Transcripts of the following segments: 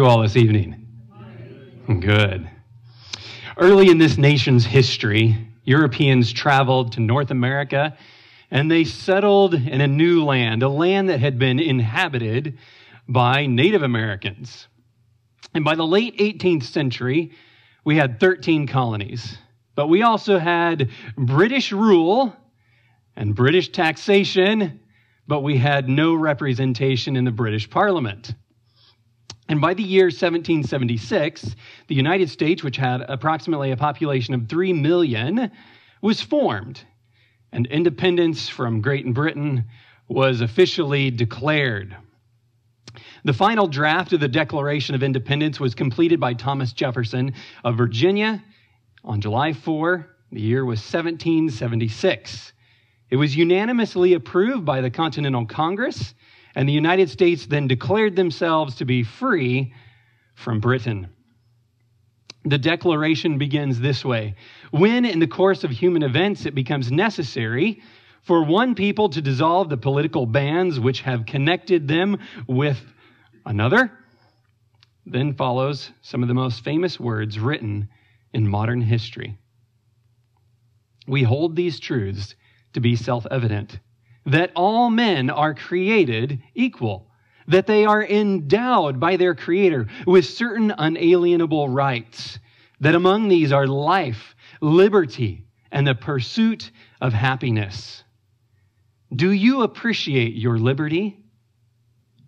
You all this evening? Good. Early in this nation's history, Europeans traveled to North America and they settled in a new land, a land that had been inhabited by Native Americans. And by the late 18th century, we had 13 colonies. But we also had British rule and British taxation, but we had no representation in the British Parliament. And by the year 1776, the United States, which had approximately a population of 3 million, was formed. And independence from Great Britain was officially declared. The final draft of the Declaration of Independence was completed by Thomas Jefferson of Virginia on July 4. The year was 1776. It was unanimously approved by the Continental Congress, and the United States then declared themselves to be free from Britain. The declaration begins this way When, in the course of human events, it becomes necessary for one people to dissolve the political bands which have connected them with another, then follows some of the most famous words written in modern history. We hold these truths to be self evident that all men are created equal, that they are endowed by their Creator with certain unalienable rights, that among these are life, liberty, and the pursuit of happiness. Do you appreciate your liberty?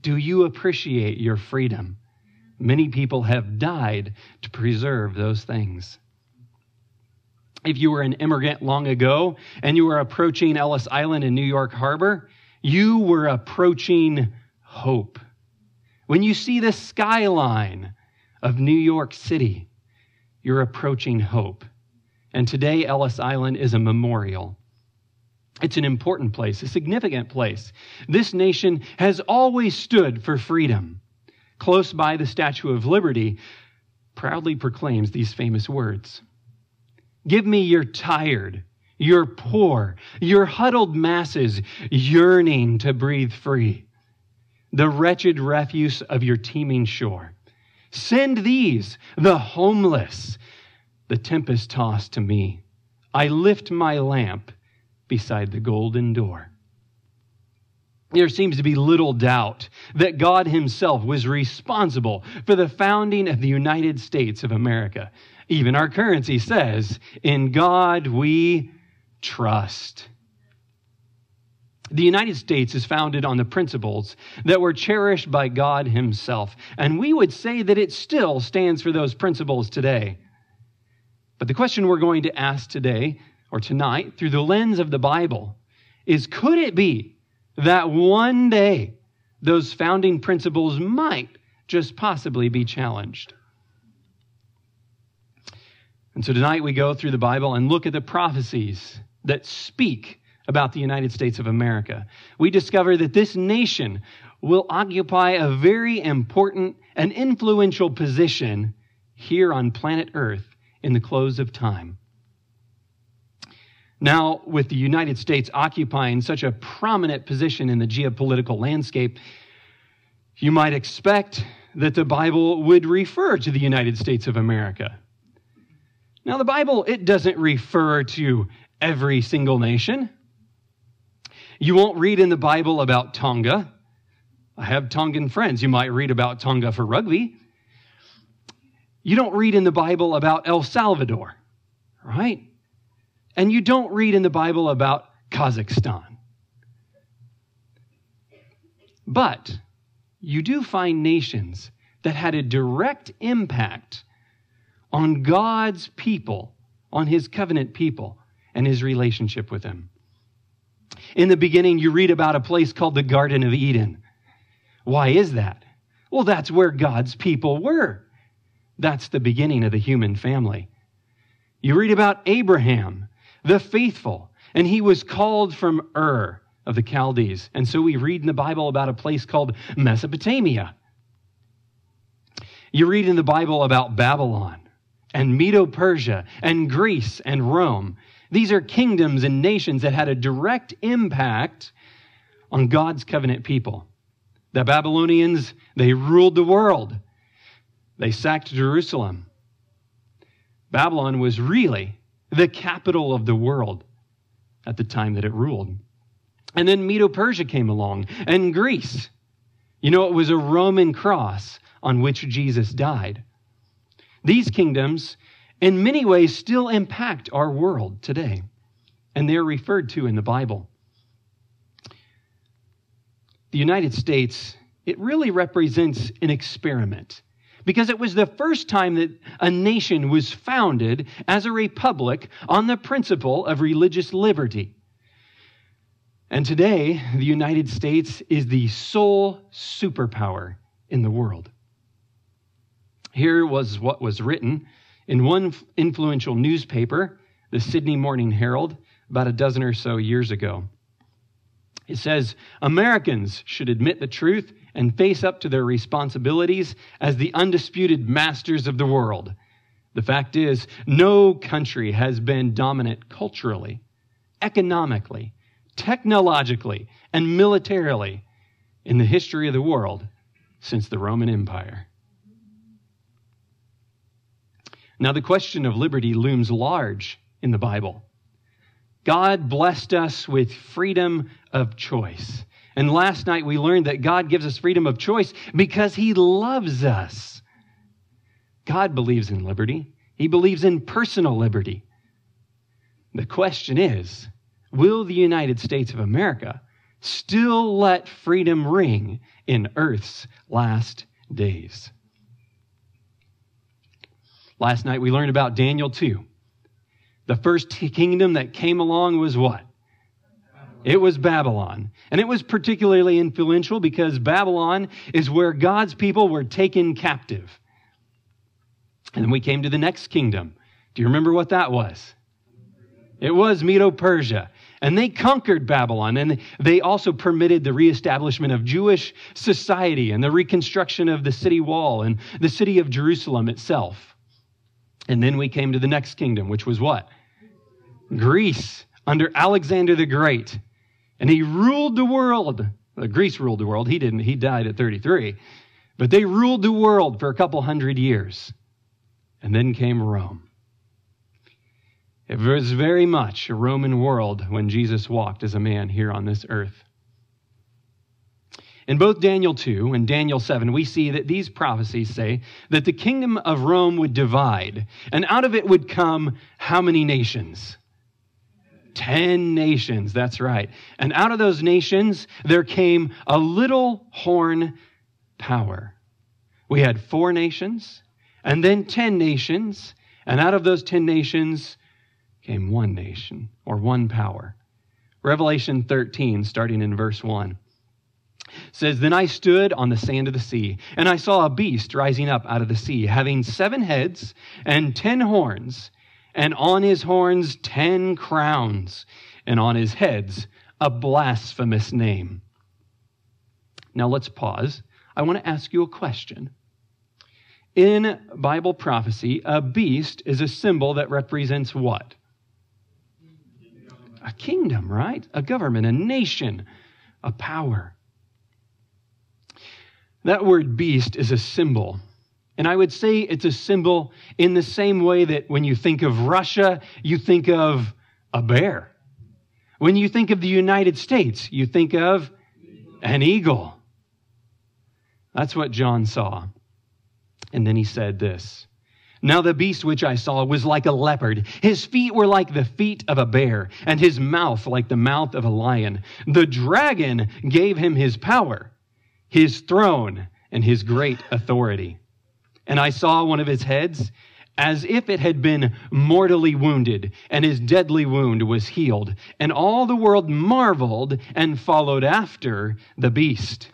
Do you appreciate your freedom? Many people have died to preserve those things. If you were an immigrant long ago and you were approaching Ellis Island in New York Harbor, you were approaching hope. When you see the skyline of New York City, you're approaching hope. And today, Ellis Island is a memorial. It's an important place, a significant place. This nation has always stood for freedom. Close by the Statue of Liberty proudly proclaims these famous words Give me your tired, your poor, your huddled masses yearning to breathe free, the wretched refuse of your teeming shore. Send these, the homeless, the tempest tossed to me. I lift my lamp beside the golden door. There seems to be little doubt that God Himself was responsible for the founding of the United States of America. Even our currency says, In God we trust. The United States is founded on the principles that were cherished by God Himself, and we would say that it still stands for those principles today. But the question we're going to ask today or tonight through the lens of the Bible is could it be that one day those founding principles might just possibly be challenged? And so tonight we go through the Bible and look at the prophecies that speak about the United States of America. We discover that this nation will occupy a very important and influential position here on planet Earth in the close of time. Now, with the United States occupying such a prominent position in the geopolitical landscape, you might expect that the Bible would refer to the United States of America. Now, the Bible, it doesn't refer to every single nation. You won't read in the Bible about Tonga. I have Tongan friends. You might read about Tonga for rugby. You don't read in the Bible about El Salvador, right? And you don't read in the Bible about Kazakhstan. But you do find nations that had a direct impact on God's people, on his covenant people, and his relationship with them. In the beginning, you read about a place called the Garden of Eden. Why is that? Well, that's where God's people were. That's the beginning of the human family. You read about Abraham the faithful. And he was called from Ur of the Chaldees. And so we read in the Bible about a place called Mesopotamia. You read in the Bible about Babylon and Medo Persia and Greece and Rome. These are kingdoms and nations that had a direct impact on God's covenant people. The Babylonians, they ruled the world. They sacked Jerusalem. Babylon was really the capital of the world at the time that it ruled. And then Medo Persia came along and Greece. You know, it was a Roman cross on which Jesus died. These kingdoms, in many ways, still impact our world today, and they're referred to in the Bible. The United States, it really represents an experiment because it was the first time that a nation was founded as a republic on the principle of religious liberty. And today, the United States is the sole superpower in the world. Here was what was written in one influential newspaper, the Sydney Morning Herald, about a dozen or so years ago. It says Americans should admit the truth and face up to their responsibilities as the undisputed masters of the world. The fact is, no country has been dominant culturally, economically, technologically, and militarily in the history of the world since the Roman Empire. Now, the question of liberty looms large in the Bible. God blessed us with freedom of choice. And last night we learned that God gives us freedom of choice because He loves us. God believes in liberty, He believes in personal liberty. The question is Will the United States of America still let freedom ring in Earth's last days? Last night we learned about Daniel 2. The first kingdom that came along was what? It was Babylon. And it was particularly influential because Babylon is where God's people were taken captive. And then we came to the next kingdom. Do you remember what that was? It was Medo Persia. And they conquered Babylon, and they also permitted the reestablishment of Jewish society and the reconstruction of the city wall and the city of Jerusalem itself. And then we came to the next kingdom, which was what? Greece, under Alexander the Great. And he ruled the world. Well, Greece ruled the world. He didn't, he died at 33. But they ruled the world for a couple hundred years. And then came Rome. It was very much a Roman world when Jesus walked as a man here on this earth. In both Daniel 2 and Daniel 7, we see that these prophecies say that the kingdom of Rome would divide, and out of it would come how many nations? Ten nations, that's right. And out of those nations, there came a little horn power. We had four nations, and then ten nations, and out of those ten nations, came one nation or one power. Revelation 13, starting in verse 1 says then i stood on the sand of the sea and i saw a beast rising up out of the sea having seven heads and ten horns and on his horns ten crowns and on his heads a blasphemous name now let's pause i want to ask you a question in bible prophecy a beast is a symbol that represents what a kingdom, right? A government, a nation, a power. That word beast is a symbol. And I would say it's a symbol in the same way that when you think of Russia, you think of a bear. When you think of the United States, you think of an eagle. That's what John saw. And then he said this now the beast which I saw was like a leopard. His feet were like the feet of a bear, and his mouth like the mouth of a lion. The dragon gave him his power, his throne, and his great authority. And I saw one of his heads as if it had been mortally wounded, and his deadly wound was healed. And all the world marveled and followed after the beast.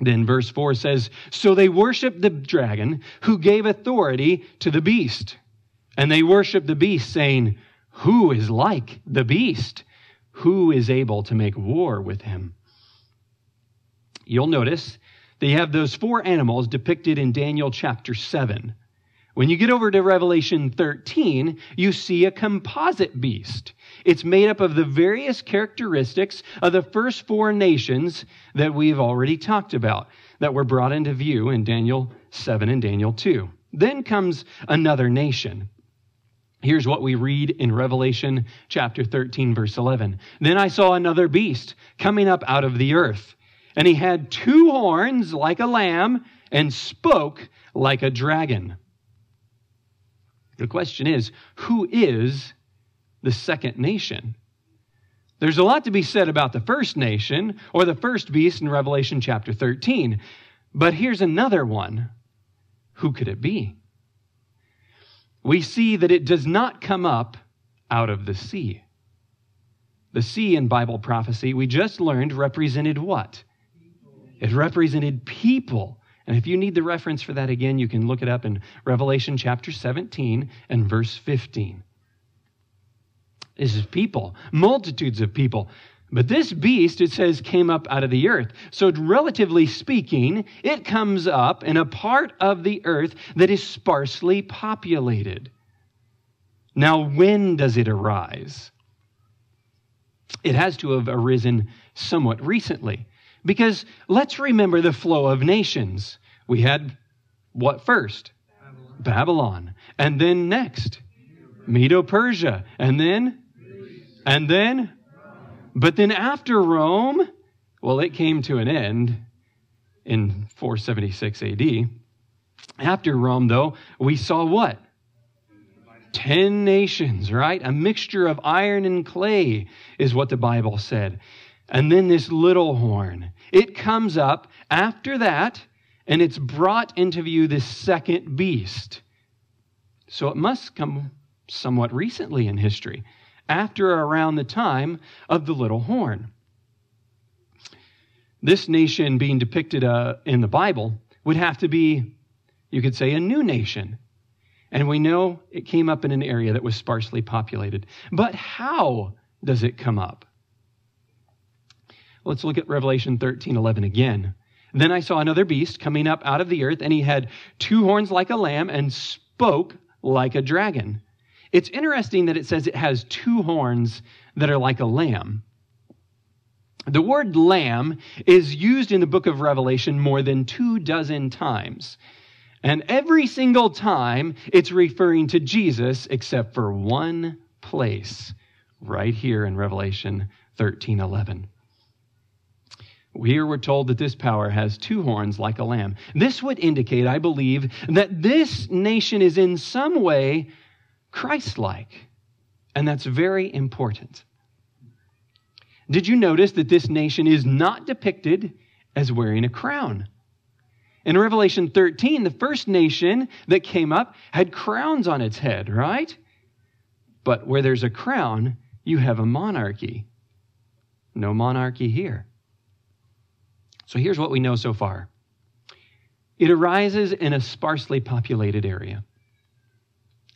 Then verse 4 says, So they worshiped the dragon who gave authority to the beast. And they worshiped the beast, saying, Who is like the beast? Who is able to make war with him? You'll notice they have those four animals depicted in Daniel chapter 7. When you get over to Revelation 13, you see a composite beast. It's made up of the various characteristics of the first four nations that we've already talked about, that were brought into view in Daniel 7 and Daniel 2. Then comes another nation. Here's what we read in Revelation chapter 13, verse 11. Then I saw another beast coming up out of the earth, and he had two horns like a lamb and spoke like a dragon. The question is who is the second nation? There's a lot to be said about the first nation or the first beast in Revelation chapter 13. But here's another one. Who could it be? We see that it does not come up out of the sea. The sea in Bible prophecy, we just learned, represented what? It represented people. And if you need the reference for that again, you can look it up in Revelation chapter 17 and verse 15. This is people, multitudes of people. But this beast, it says, came up out of the earth. So, relatively speaking, it comes up in a part of the earth that is sparsely populated. Now, when does it arise? It has to have arisen somewhat recently. Because let's remember the flow of nations. We had what first? Babylon. Babylon. And then next, Medo Persia. And then? And then? But then after Rome, well, it came to an end in 476 AD. After Rome, though, we saw what? Ten nations, right? A mixture of iron and clay is what the Bible said. And then this little horn. It comes up after that, and it's brought into view this second beast. So it must come somewhat recently in history, after around the time of the little horn. This nation being depicted uh, in the Bible would have to be, you could say, a new nation. And we know it came up in an area that was sparsely populated. But how does it come up? Let's look at Revelation 13 11 again. Then I saw another beast coming up out of the earth, and he had two horns like a lamb and spoke like a dragon. It's interesting that it says it has two horns that are like a lamb. The word lamb is used in the book of Revelation more than two dozen times. And every single time it's referring to Jesus except for one place, right here in Revelation 13 11. Here we're told that this power has two horns like a lamb. This would indicate, I believe, that this nation is in some way Christ like. And that's very important. Did you notice that this nation is not depicted as wearing a crown? In Revelation 13, the first nation that came up had crowns on its head, right? But where there's a crown, you have a monarchy. No monarchy here. So here's what we know so far it arises in a sparsely populated area.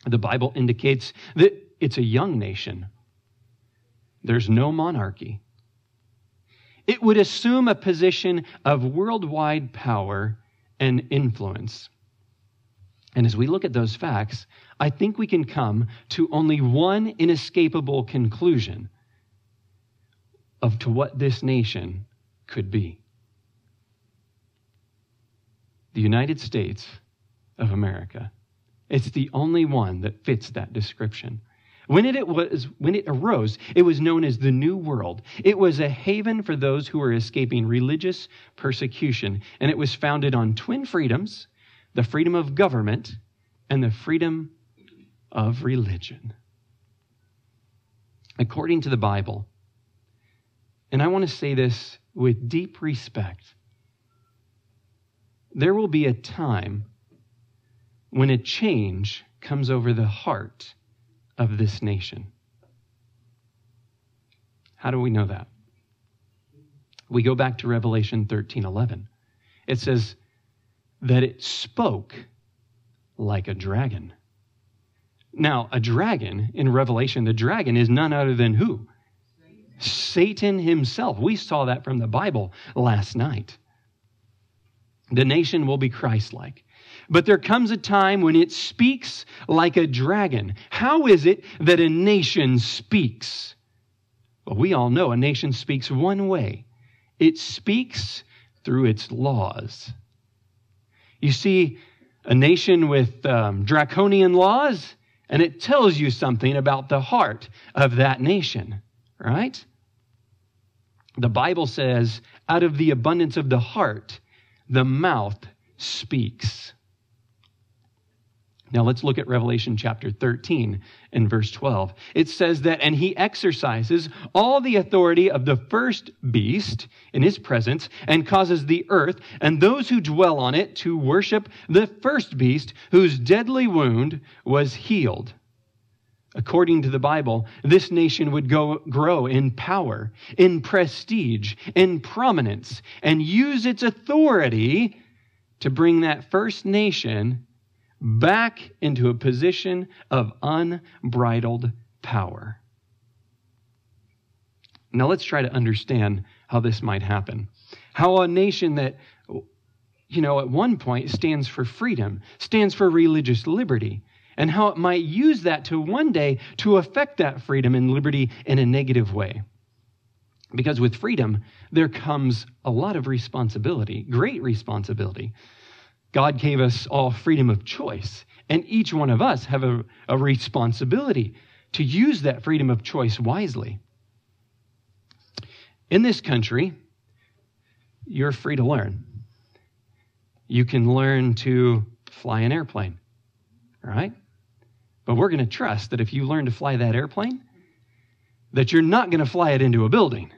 The Bible indicates that it's a young nation, there's no monarchy. It would assume a position of worldwide power and influence. And as we look at those facts, I think we can come to only one inescapable conclusion of to what this nation could be the United States of America. It's the only one that fits that description. When it, was, when it arose, it was known as the New World. It was a haven for those who were escaping religious persecution, and it was founded on twin freedoms the freedom of government and the freedom of religion. According to the Bible, and I want to say this with deep respect, there will be a time when a change comes over the heart of this nation. How do we know that? We go back to Revelation 13 11. It says that it spoke like a dragon. Now, a dragon in Revelation, the dragon is none other than who? Satan himself. We saw that from the Bible last night. The nation will be Christ like. But there comes a time when it speaks like a dragon. How is it that a nation speaks? Well, we all know a nation speaks one way it speaks through its laws. You see, a nation with um, draconian laws, and it tells you something about the heart of that nation, right? The Bible says, out of the abundance of the heart, the mouth speaks. Now let's look at Revelation chapter 13 and verse 12. It says that, and he exercises all the authority of the first beast in his presence and causes the earth and those who dwell on it to worship the first beast whose deadly wound was healed. According to the Bible, this nation would go, grow in power, in prestige, in prominence, and use its authority to bring that first nation back into a position of unbridled power. Now let's try to understand how this might happen. How a nation that, you know, at one point stands for freedom, stands for religious liberty, and how it might use that to one day to affect that freedom and liberty in a negative way. Because with freedom, there comes a lot of responsibility, great responsibility. God gave us all freedom of choice, and each one of us have a, a responsibility to use that freedom of choice wisely. In this country, you're free to learn. You can learn to fly an airplane, right? But we're going to trust that if you learn to fly that airplane, that you're not going to fly it into a building.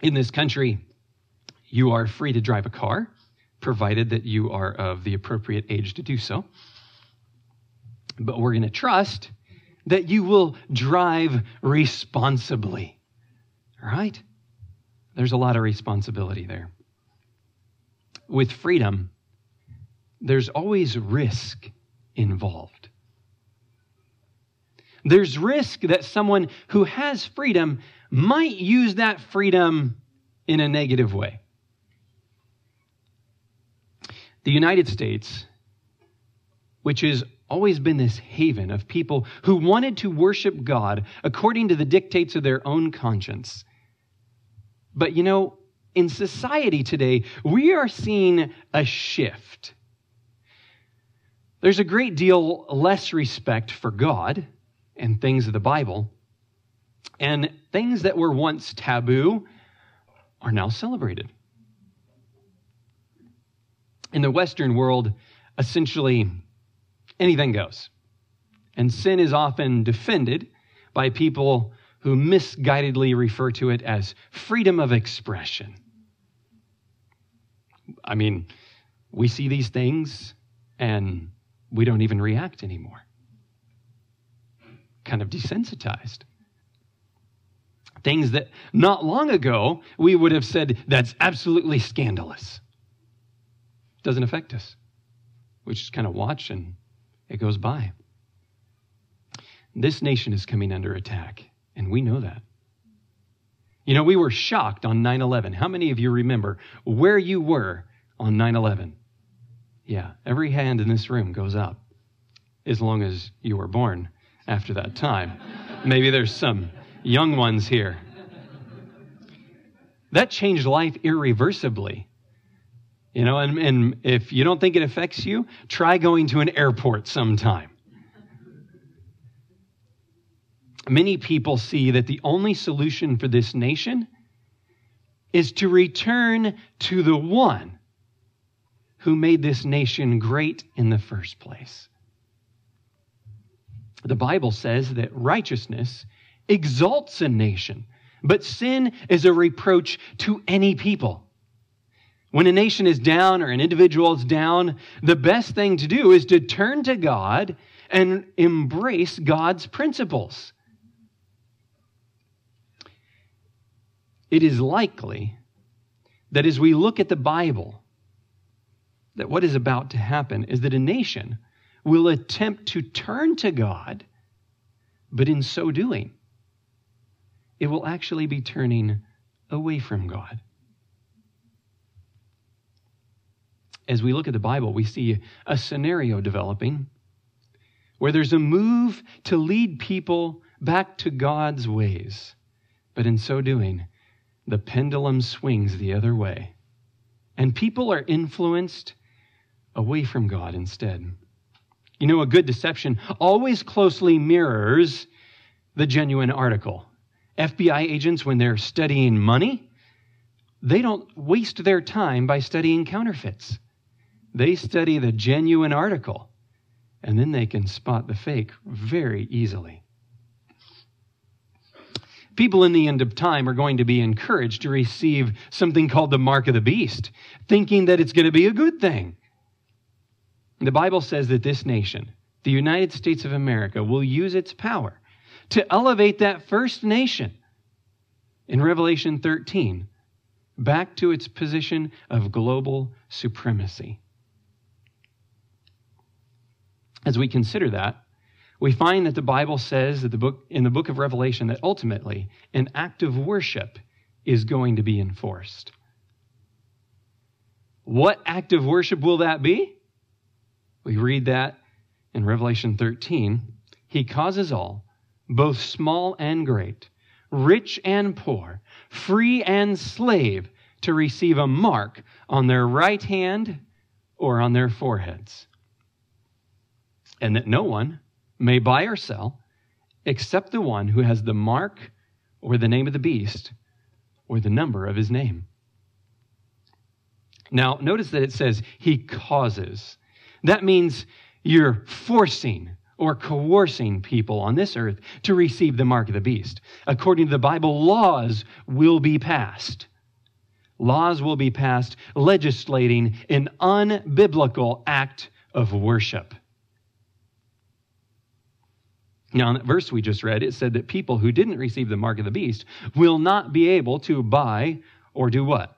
In this country, you are free to drive a car, provided that you are of the appropriate age to do so. But we're going to trust that you will drive responsibly. All right? There's a lot of responsibility there. With freedom, there's always risk involved. There's risk that someone who has freedom might use that freedom in a negative way. The United States, which has always been this haven of people who wanted to worship God according to the dictates of their own conscience. But you know, in society today, we are seeing a shift. There's a great deal less respect for God and things of the Bible, and things that were once taboo are now celebrated in the Western world, essentially anything goes. And sin is often defended by people who misguidedly refer to it as freedom of expression. I mean, we see these things and we don't even react anymore. Kind of desensitized. Things that not long ago we would have said that's absolutely scandalous doesn't affect us. We just kind of watch and it goes by. This nation is coming under attack, and we know that. You know, we were shocked on 9 11. How many of you remember where you were on 9 11? Yeah, every hand in this room goes up as long as you were born after that time. Maybe there's some young ones here. That changed life irreversibly. You know, and, and if you don't think it affects you, try going to an airport sometime. Many people see that the only solution for this nation is to return to the one who made this nation great in the first place. The Bible says that righteousness exalts a nation, but sin is a reproach to any people. When a nation is down or an individual is down, the best thing to do is to turn to God and embrace God's principles. It is likely that as we look at the Bible, that what is about to happen is that a nation will attempt to turn to God, but in so doing, it will actually be turning away from God. As we look at the Bible, we see a scenario developing where there's a move to lead people back to God's ways. But in so doing, the pendulum swings the other way, and people are influenced away from God instead. You know, a good deception always closely mirrors the genuine article. FBI agents, when they're studying money, they don't waste their time by studying counterfeits. They study the genuine article, and then they can spot the fake very easily. People in the end of time are going to be encouraged to receive something called the mark of the beast, thinking that it's going to be a good thing. The Bible says that this nation, the United States of America, will use its power to elevate that first nation in Revelation 13 back to its position of global supremacy. As we consider that, we find that the Bible says that the book in the book of Revelation that ultimately an act of worship is going to be enforced. What act of worship will that be? We read that in Revelation 13. He causes all, both small and great, rich and poor, free and slave, to receive a mark on their right hand or on their foreheads. And that no one may buy or sell except the one who has the mark or the name of the beast or the number of his name. Now, notice that it says he causes. That means you're forcing or coercing people on this earth to receive the mark of the beast. According to the Bible, laws will be passed. Laws will be passed legislating an unbiblical act of worship. Now, in that verse we just read, it said that people who didn't receive the mark of the beast will not be able to buy or do what?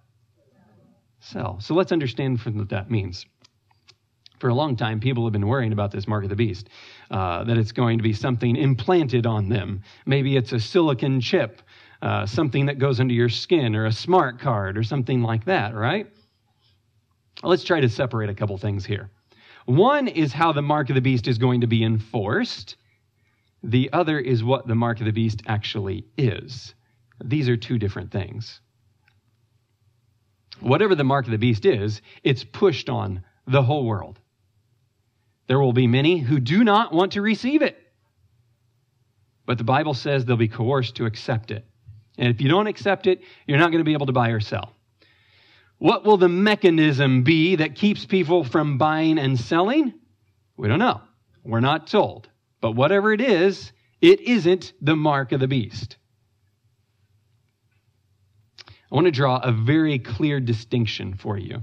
Sell. So let's understand what that means. For a long time, people have been worrying about this mark of the beast, uh, that it's going to be something implanted on them. Maybe it's a silicon chip, uh, something that goes under your skin, or a smart card, or something like that, right? Let's try to separate a couple things here. One is how the mark of the beast is going to be enforced. The other is what the mark of the beast actually is. These are two different things. Whatever the mark of the beast is, it's pushed on the whole world. There will be many who do not want to receive it. But the Bible says they'll be coerced to accept it. And if you don't accept it, you're not going to be able to buy or sell. What will the mechanism be that keeps people from buying and selling? We don't know. We're not told. But whatever it is, it isn't the mark of the beast. I want to draw a very clear distinction for you.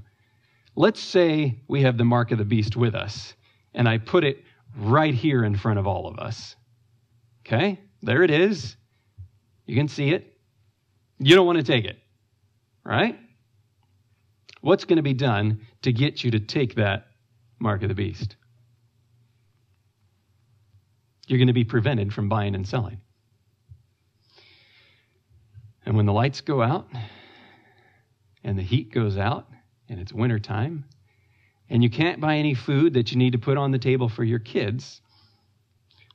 Let's say we have the mark of the beast with us, and I put it right here in front of all of us. Okay? There it is. You can see it. You don't want to take it, right? What's going to be done to get you to take that mark of the beast? you're going to be prevented from buying and selling. And when the lights go out and the heat goes out and it's wintertime and you can't buy any food that you need to put on the table for your kids,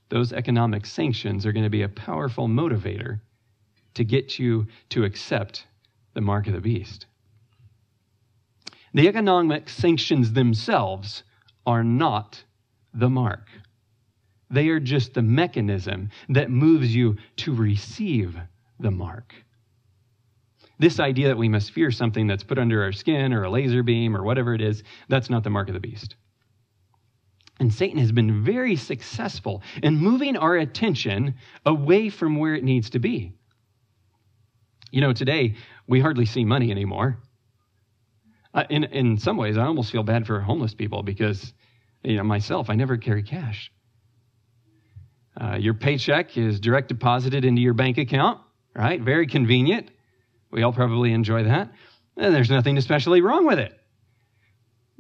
those economic sanctions are going to be a powerful motivator to get you to accept the mark of the beast. The economic sanctions themselves are not the mark. They are just the mechanism that moves you to receive the mark. This idea that we must fear something that's put under our skin or a laser beam or whatever it is, that's not the mark of the beast. And Satan has been very successful in moving our attention away from where it needs to be. You know, today we hardly see money anymore. Uh, in, in some ways, I almost feel bad for homeless people because, you know, myself, I never carry cash. Uh, your paycheck is direct deposited into your bank account, right? Very convenient. We all probably enjoy that. And there's nothing especially wrong with it.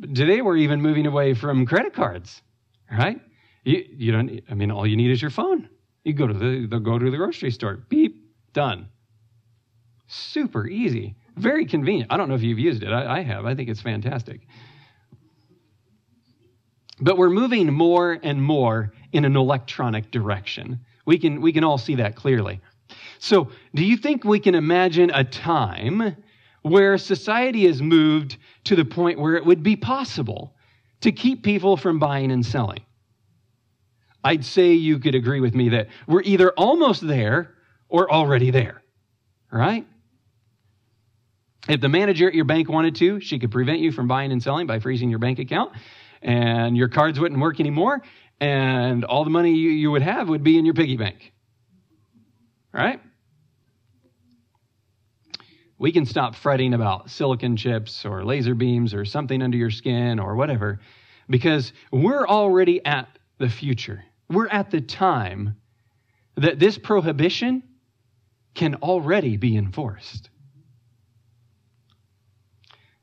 But today we're even moving away from credit cards, right? You, you don't, I mean, all you need is your phone. You go to the, the go to the grocery store, beep, done. Super easy, very convenient. I don't know if you've used it. I, I have. I think it's fantastic. But we're moving more and more in an electronic direction. We can, we can all see that clearly. So, do you think we can imagine a time where society has moved to the point where it would be possible to keep people from buying and selling? I'd say you could agree with me that we're either almost there or already there, right? If the manager at your bank wanted to, she could prevent you from buying and selling by freezing your bank account, and your cards wouldn't work anymore, and all the money you, you would have would be in your piggy bank. Right? We can stop fretting about silicon chips or laser beams or something under your skin or whatever because we're already at the future. We're at the time that this prohibition can already be enforced.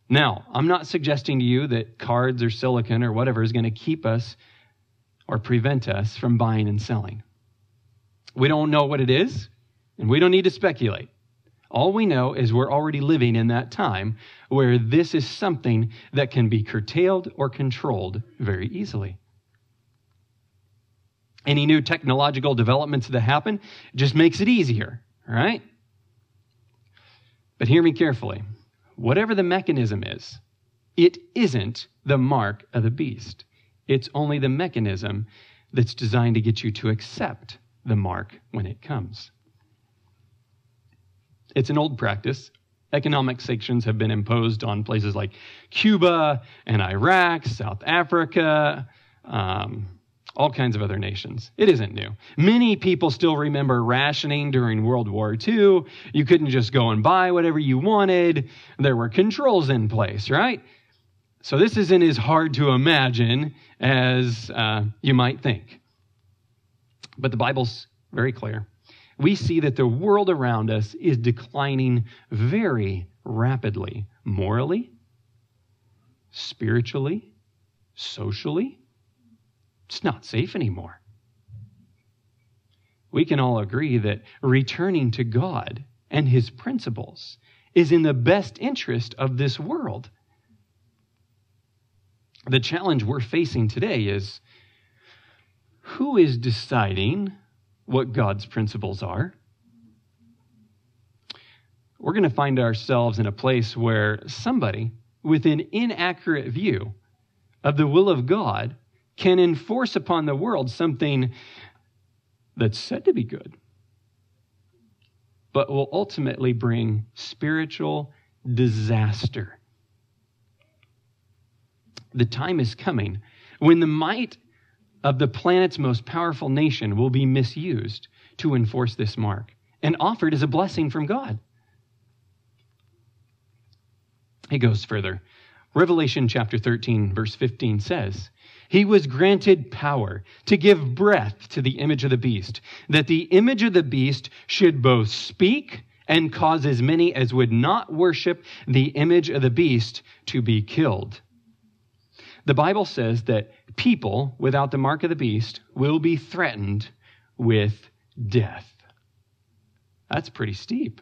Now, I'm not suggesting to you that cards or silicon or whatever is going to keep us or prevent us from buying and selling. We don't know what it is, and we don't need to speculate. All we know is we're already living in that time where this is something that can be curtailed or controlled very easily. Any new technological developments that happen just makes it easier, right? But hear me carefully whatever the mechanism is, it isn't the mark of the beast. It's only the mechanism that's designed to get you to accept the mark when it comes. It's an old practice. Economic sanctions have been imposed on places like Cuba and Iraq, South Africa, um, all kinds of other nations. It isn't new. Many people still remember rationing during World War II. You couldn't just go and buy whatever you wanted, there were controls in place, right? So this isn't as hard to imagine as uh, you might think. But the Bible's very clear. We see that the world around us is declining very rapidly, morally, spiritually, socially it's not safe anymore. We can all agree that returning to God and his principles is in the best interest of this world. The challenge we're facing today is who is deciding what God's principles are? We're going to find ourselves in a place where somebody with an inaccurate view of the will of God can enforce upon the world something that's said to be good, but will ultimately bring spiritual disaster. The time is coming when the might of the planet's most powerful nation will be misused to enforce this mark and offered as a blessing from God. It goes further. Revelation chapter 13, verse 15 says, he was granted power to give breath to the image of the beast, that the image of the beast should both speak and cause as many as would not worship the image of the beast to be killed. The Bible says that people without the mark of the beast will be threatened with death. That's pretty steep.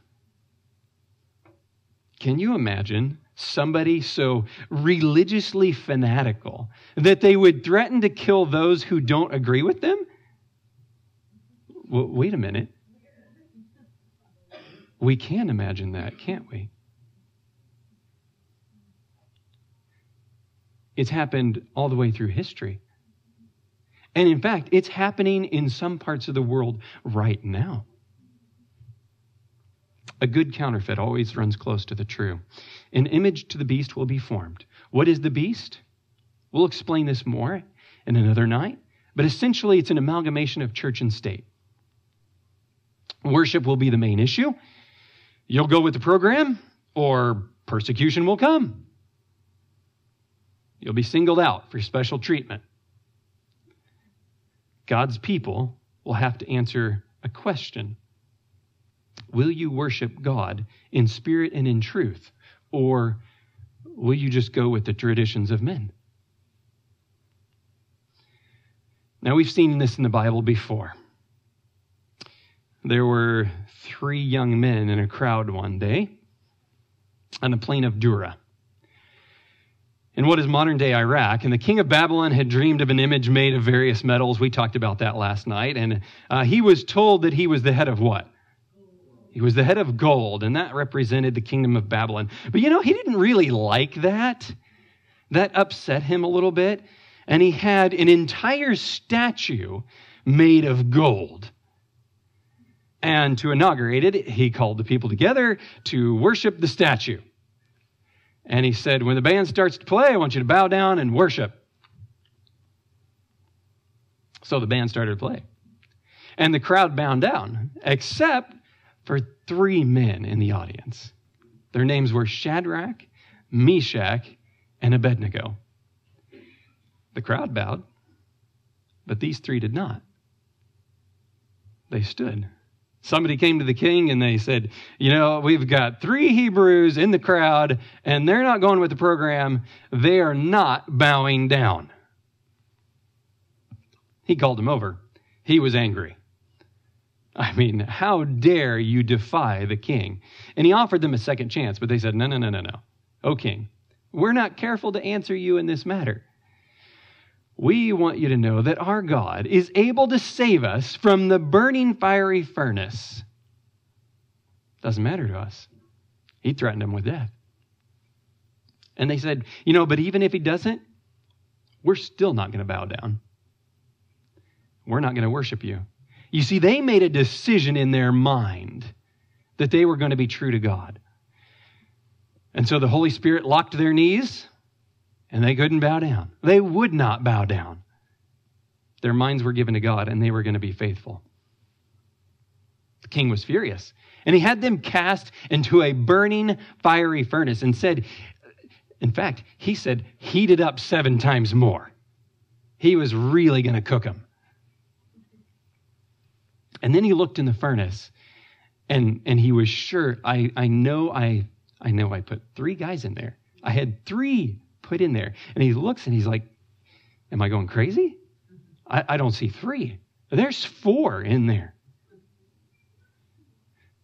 Can you imagine somebody so religiously fanatical that they would threaten to kill those who don't agree with them? Well, wait a minute. We can imagine that, can't we? It's happened all the way through history. And in fact, it's happening in some parts of the world right now. A good counterfeit always runs close to the true. An image to the beast will be formed. What is the beast? We'll explain this more in another night, but essentially it's an amalgamation of church and state. Worship will be the main issue. You'll go with the program, or persecution will come. You'll be singled out for special treatment. God's people will have to answer a question Will you worship God in spirit and in truth? Or will you just go with the traditions of men? Now, we've seen this in the Bible before. there were three young men in a crowd one day on the plain of Dura in what is modern day Iraq. And the king of Babylon had dreamed of an image made of various metals. We talked about that last night. And uh, he was told that he was the head of what? He was the head of gold, and that represented the kingdom of Babylon. But you know, he didn't really like that. That upset him a little bit. And he had an entire statue made of gold. And to inaugurate it, he called the people together to worship the statue. And he said, When the band starts to play, I want you to bow down and worship. So the band started to play. And the crowd bowed down, except for three men in the audience. Their names were Shadrach, Meshach, and Abednego. The crowd bowed, but these three did not. They stood. Somebody came to the king and they said, You know, we've got three Hebrews in the crowd and they're not going with the program. They are not bowing down. He called them over. He was angry. I mean, how dare you defy the king? And he offered them a second chance, but they said, No, no, no, no, no. O king, we're not careful to answer you in this matter. We want you to know that our God is able to save us from the burning fiery furnace. Doesn't matter to us. He threatened them with death. And they said, You know, but even if he doesn't, we're still not going to bow down. We're not going to worship you. You see, they made a decision in their mind that they were going to be true to God. And so the Holy Spirit locked their knees and they couldn't bow down. They would not bow down. Their minds were given to God, and they were going to be faithful. The king was furious, and he had them cast into a burning fiery furnace and said, in fact, he said, heat it up seven times more. He was really going to cook them. And then he looked in the furnace and, and he was sure, I, I know I I know I put three guys in there. I had three put in there. And he looks and he's like, Am I going crazy? I, I don't see three. There's four in there.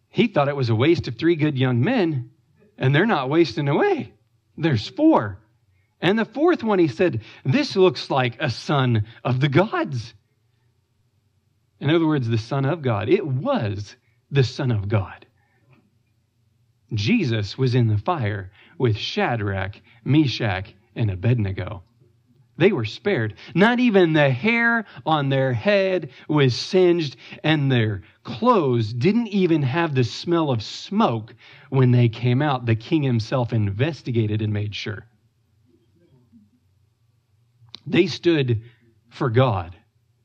He thought it was a waste of three good young men, and they're not wasting away. There's four. And the fourth one, he said, This looks like a son of the gods. In other words, the Son of God. It was the Son of God. Jesus was in the fire with Shadrach, Meshach, and Abednego. They were spared. Not even the hair on their head was singed, and their clothes didn't even have the smell of smoke when they came out. The king himself investigated and made sure. They stood for God,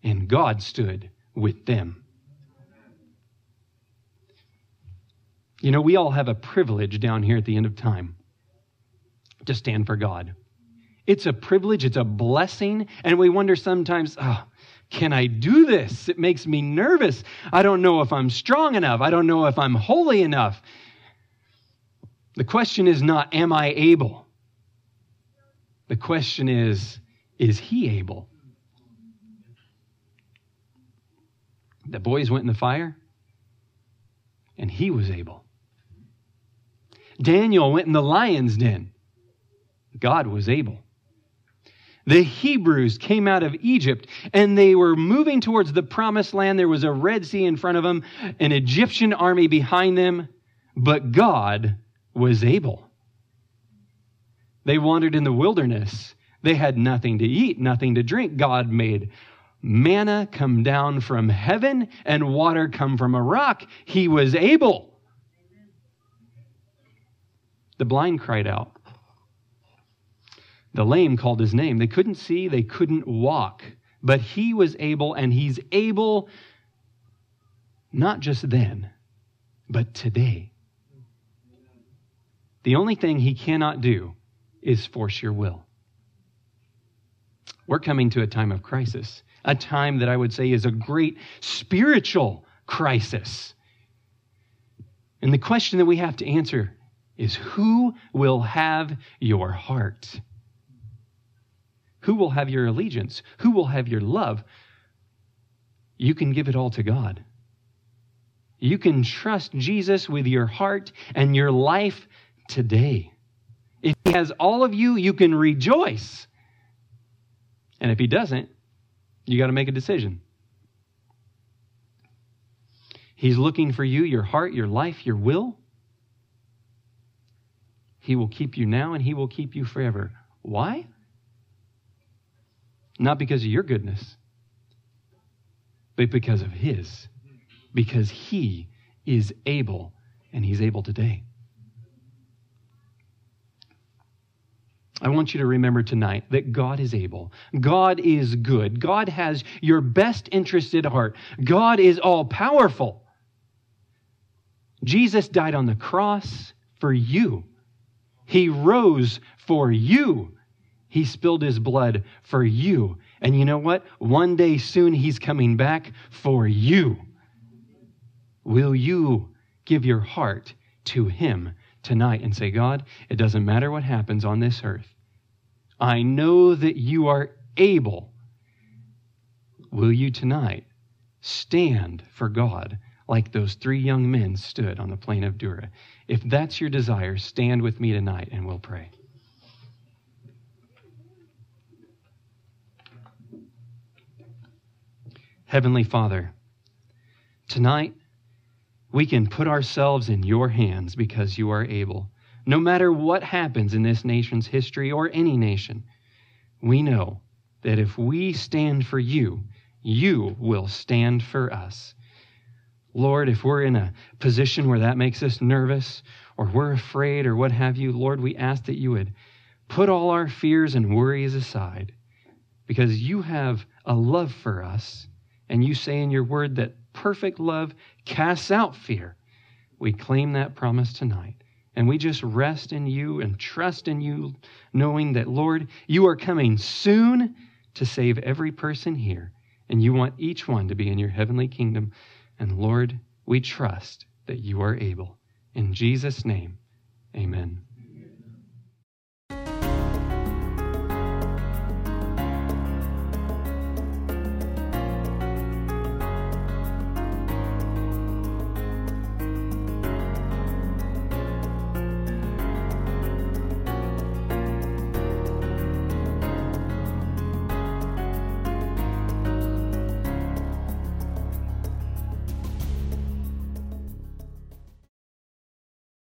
and God stood with them. You know, we all have a privilege down here at the end of time to stand for God. It's a privilege, it's a blessing, and we wonder sometimes, oh, can I do this? It makes me nervous. I don't know if I'm strong enough. I don't know if I'm holy enough. The question is not, am I able? The question is, is he able? The boys went in the fire, and he was able. Daniel went in the lion's den. God was able. The Hebrews came out of Egypt and they were moving towards the promised land. There was a Red Sea in front of them, an Egyptian army behind them, but God was able. They wandered in the wilderness. They had nothing to eat, nothing to drink. God made manna come down from heaven and water come from a rock. He was able. The blind cried out. The lame called his name. They couldn't see, they couldn't walk, but he was able, and he's able not just then, but today. The only thing he cannot do is force your will. We're coming to a time of crisis, a time that I would say is a great spiritual crisis. And the question that we have to answer is who will have your heart? Who will have your allegiance? Who will have your love? You can give it all to God. You can trust Jesus with your heart and your life today. If He has all of you, you can rejoice. And if He doesn't, you got to make a decision. He's looking for you, your heart, your life, your will. He will keep you now and He will keep you forever. Why? Not because of your goodness, but because of His. Because He is able, and He's able today. I want you to remember tonight that God is able. God is good. God has your best interest at heart. God is all powerful. Jesus died on the cross for you. He rose for you. He spilled his blood for you. And you know what? One day soon he's coming back for you. Will you give your heart to him tonight and say, God, it doesn't matter what happens on this earth. I know that you are able. Will you tonight stand for God like those three young men stood on the plain of Dura? If that's your desire, stand with me tonight and we'll pray. Heavenly Father, tonight we can put ourselves in your hands because you are able. No matter what happens in this nation's history or any nation, we know that if we stand for you, you will stand for us. Lord, if we're in a position where that makes us nervous or we're afraid or what have you, Lord, we ask that you would put all our fears and worries aside because you have a love for us. And you say in your word that perfect love casts out fear. We claim that promise tonight. And we just rest in you and trust in you, knowing that, Lord, you are coming soon to save every person here. And you want each one to be in your heavenly kingdom. And Lord, we trust that you are able. In Jesus' name, amen.